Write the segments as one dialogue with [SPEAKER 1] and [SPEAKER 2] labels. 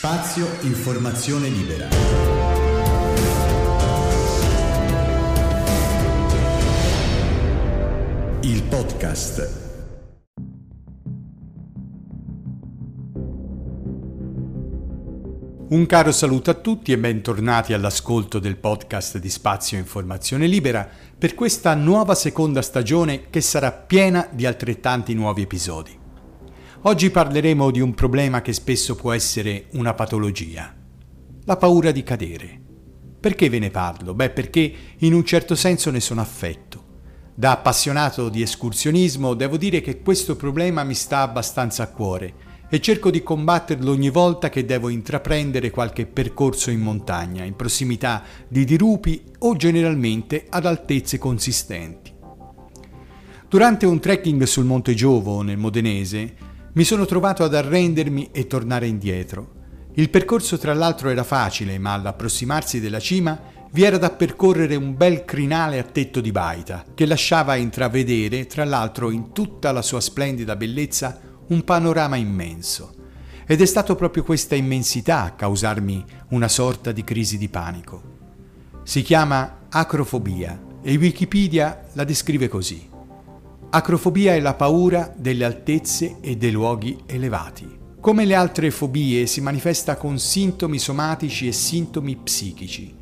[SPEAKER 1] Spazio Informazione Libera. Il podcast. Un caro saluto a tutti e bentornati all'ascolto del podcast di Spazio Informazione Libera per questa nuova seconda stagione che sarà piena di altrettanti nuovi episodi. Oggi parleremo di un problema che spesso può essere una patologia, la paura di cadere. Perché ve ne parlo? Beh, perché in un certo senso ne sono affetto. Da appassionato di escursionismo devo dire che questo problema mi sta abbastanza a cuore e cerco di combatterlo ogni volta che devo intraprendere qualche percorso in montagna, in prossimità di dirupi o generalmente ad altezze consistenti. Durante un trekking sul Monte Giovo, nel Modenese, mi sono trovato ad arrendermi e tornare indietro. Il percorso tra l'altro era facile, ma all'approssimarsi della cima vi era da percorrere un bel crinale a tetto di baita, che lasciava intravedere, tra l'altro in tutta la sua splendida bellezza, un panorama immenso. Ed è stato proprio questa immensità a causarmi una sorta di crisi di panico. Si chiama acrofobia e Wikipedia la descrive così. Acrofobia è la paura delle altezze e dei luoghi elevati. Come le altre fobie si manifesta con sintomi somatici e sintomi psichici.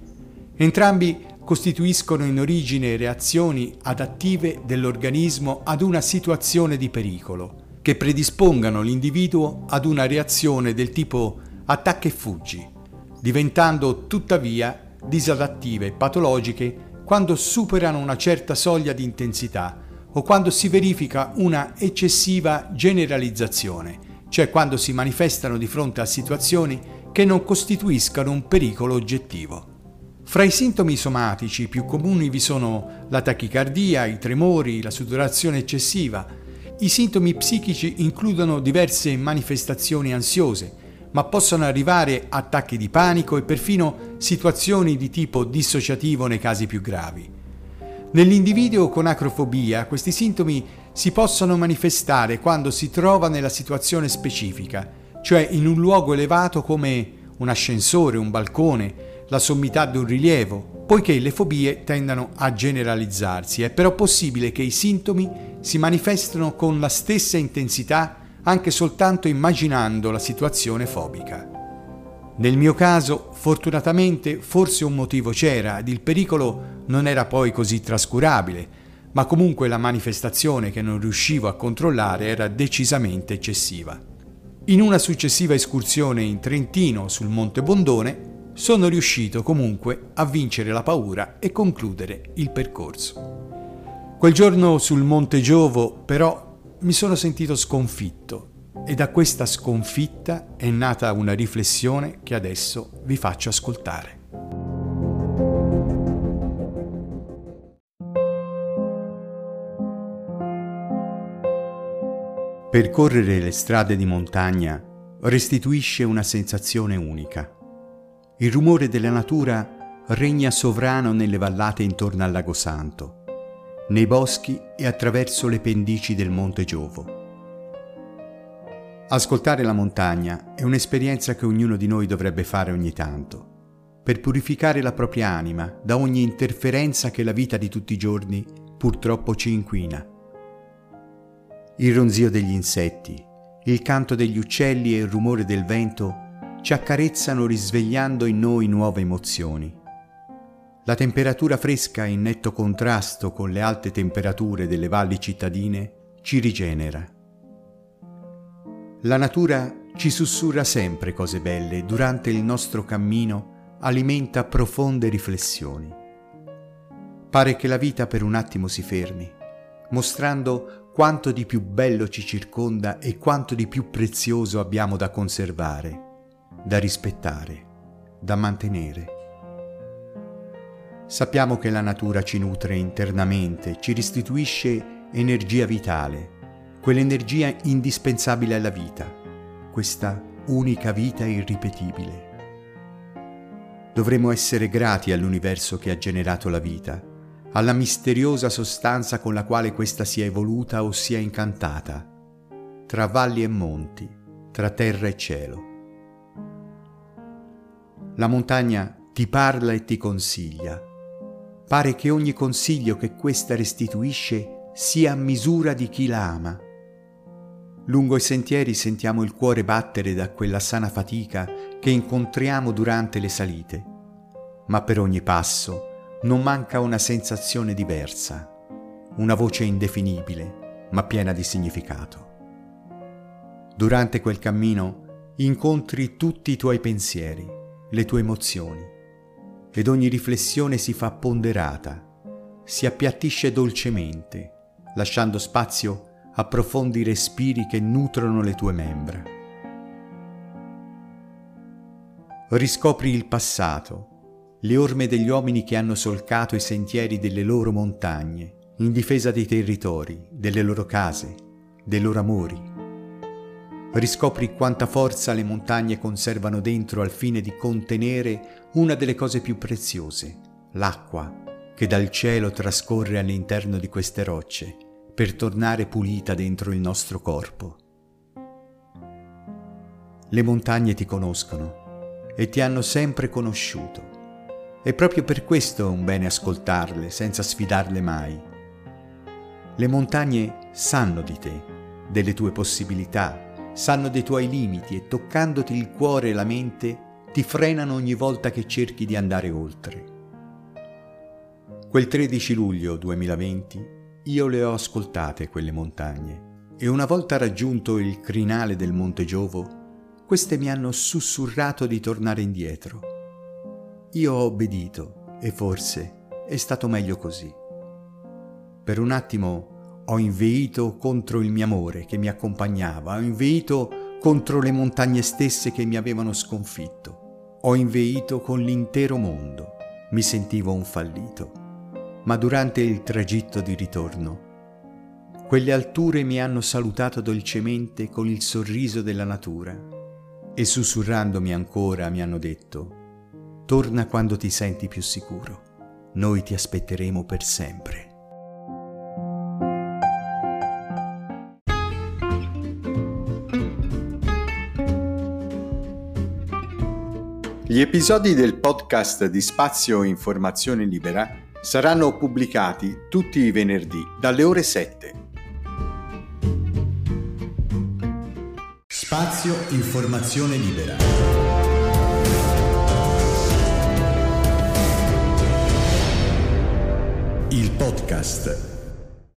[SPEAKER 1] Entrambi costituiscono in origine reazioni adattive dell'organismo ad una situazione di pericolo, che predispongano l'individuo ad una reazione del tipo attacca e fuggi, diventando tuttavia disadattive e patologiche quando superano una certa soglia di intensità o quando si verifica una eccessiva generalizzazione, cioè quando si manifestano di fronte a situazioni che non costituiscano un pericolo oggettivo. Fra i sintomi somatici più comuni vi sono la tachicardia, i tremori, la sudorazione eccessiva. I sintomi psichici includono diverse manifestazioni ansiose, ma possono arrivare attacchi di panico e perfino situazioni di tipo dissociativo nei casi più gravi. Nell'individuo con acrofobia questi sintomi si possono manifestare quando si trova nella situazione specifica, cioè in un luogo elevato come un ascensore, un balcone, la sommità di un rilievo, poiché le fobie tendono a generalizzarsi. È però possibile che i sintomi si manifestino con la stessa intensità anche soltanto immaginando la situazione fobica. Nel mio caso, fortunatamente, forse un motivo c'era ed il pericolo non era poi così trascurabile, ma comunque la manifestazione che non riuscivo a controllare era decisamente eccessiva. In una successiva escursione in Trentino sul Monte Bondone sono riuscito comunque a vincere la paura e concludere il percorso. Quel giorno sul Monte Giovo però mi sono sentito sconfitto e da questa sconfitta è nata una riflessione che adesso vi faccio ascoltare. Percorrere le strade di montagna restituisce una sensazione unica. Il rumore della natura regna sovrano nelle vallate intorno al lago Santo, nei boschi e attraverso le pendici del Monte Giovo. Ascoltare la montagna è un'esperienza che ognuno di noi dovrebbe fare ogni tanto, per purificare la propria anima da ogni interferenza che la vita di tutti i giorni purtroppo ci inquina. Il ronzio degli insetti, il canto degli uccelli e il rumore del vento ci accarezzano risvegliando in noi nuove emozioni. La temperatura fresca in netto contrasto con le alte temperature delle valli cittadine ci rigenera. La natura ci sussurra sempre cose belle durante il nostro cammino alimenta profonde riflessioni. Pare che la vita per un attimo si fermi, mostrando quanto di più bello ci circonda e quanto di più prezioso abbiamo da conservare, da rispettare, da mantenere. Sappiamo che la natura ci nutre internamente, ci restituisce energia vitale, quell'energia indispensabile alla vita, questa unica vita irripetibile. Dovremmo essere grati all'universo che ha generato la vita, alla misteriosa sostanza con la quale questa si è evoluta o si è incantata, tra valli e monti, tra terra e cielo. La montagna ti parla e ti consiglia. Pare che ogni consiglio che questa restituisce sia a misura di chi la ama. Lungo i sentieri sentiamo il cuore battere da quella sana fatica che incontriamo durante le salite, ma per ogni passo non manca una sensazione diversa, una voce indefinibile, ma piena di significato. Durante quel cammino incontri tutti i tuoi pensieri, le tue emozioni, ed ogni riflessione si fa ponderata, si appiattisce dolcemente, lasciando spazio a profondi respiri che nutrono le tue membra. Riscopri il passato, le orme degli uomini che hanno solcato i sentieri delle loro montagne, in difesa dei territori, delle loro case, dei loro amori riscopri quanta forza le montagne conservano dentro al fine di contenere una delle cose più preziose, l'acqua, che dal cielo trascorre all'interno di queste rocce per tornare pulita dentro il nostro corpo. Le montagne ti conoscono e ti hanno sempre conosciuto. E proprio per questo è un bene ascoltarle senza sfidarle mai. Le montagne sanno di te, delle tue possibilità, sanno dei tuoi limiti e toccandoti il cuore e la mente ti frenano ogni volta che cerchi di andare oltre. Quel 13 luglio 2020 io le ho ascoltate quelle montagne e una volta raggiunto il crinale del Monte Giovo, queste mi hanno sussurrato di tornare indietro. Io ho obbedito e forse è stato meglio così. Per un attimo ho inveito contro il mio amore che mi accompagnava, ho inveito contro le montagne stesse che mi avevano sconfitto, ho inveito con l'intero mondo, mi sentivo un fallito. Ma durante il tragitto di ritorno, quelle alture mi hanno salutato dolcemente con il sorriso della natura e sussurrandomi ancora mi hanno detto, torna quando ti senti più sicuro, noi ti aspetteremo per sempre. Gli episodi del podcast di Spazio Informazione Libera saranno pubblicati tutti i venerdì dalle ore 7. Spazio Informazione Libera. Il podcast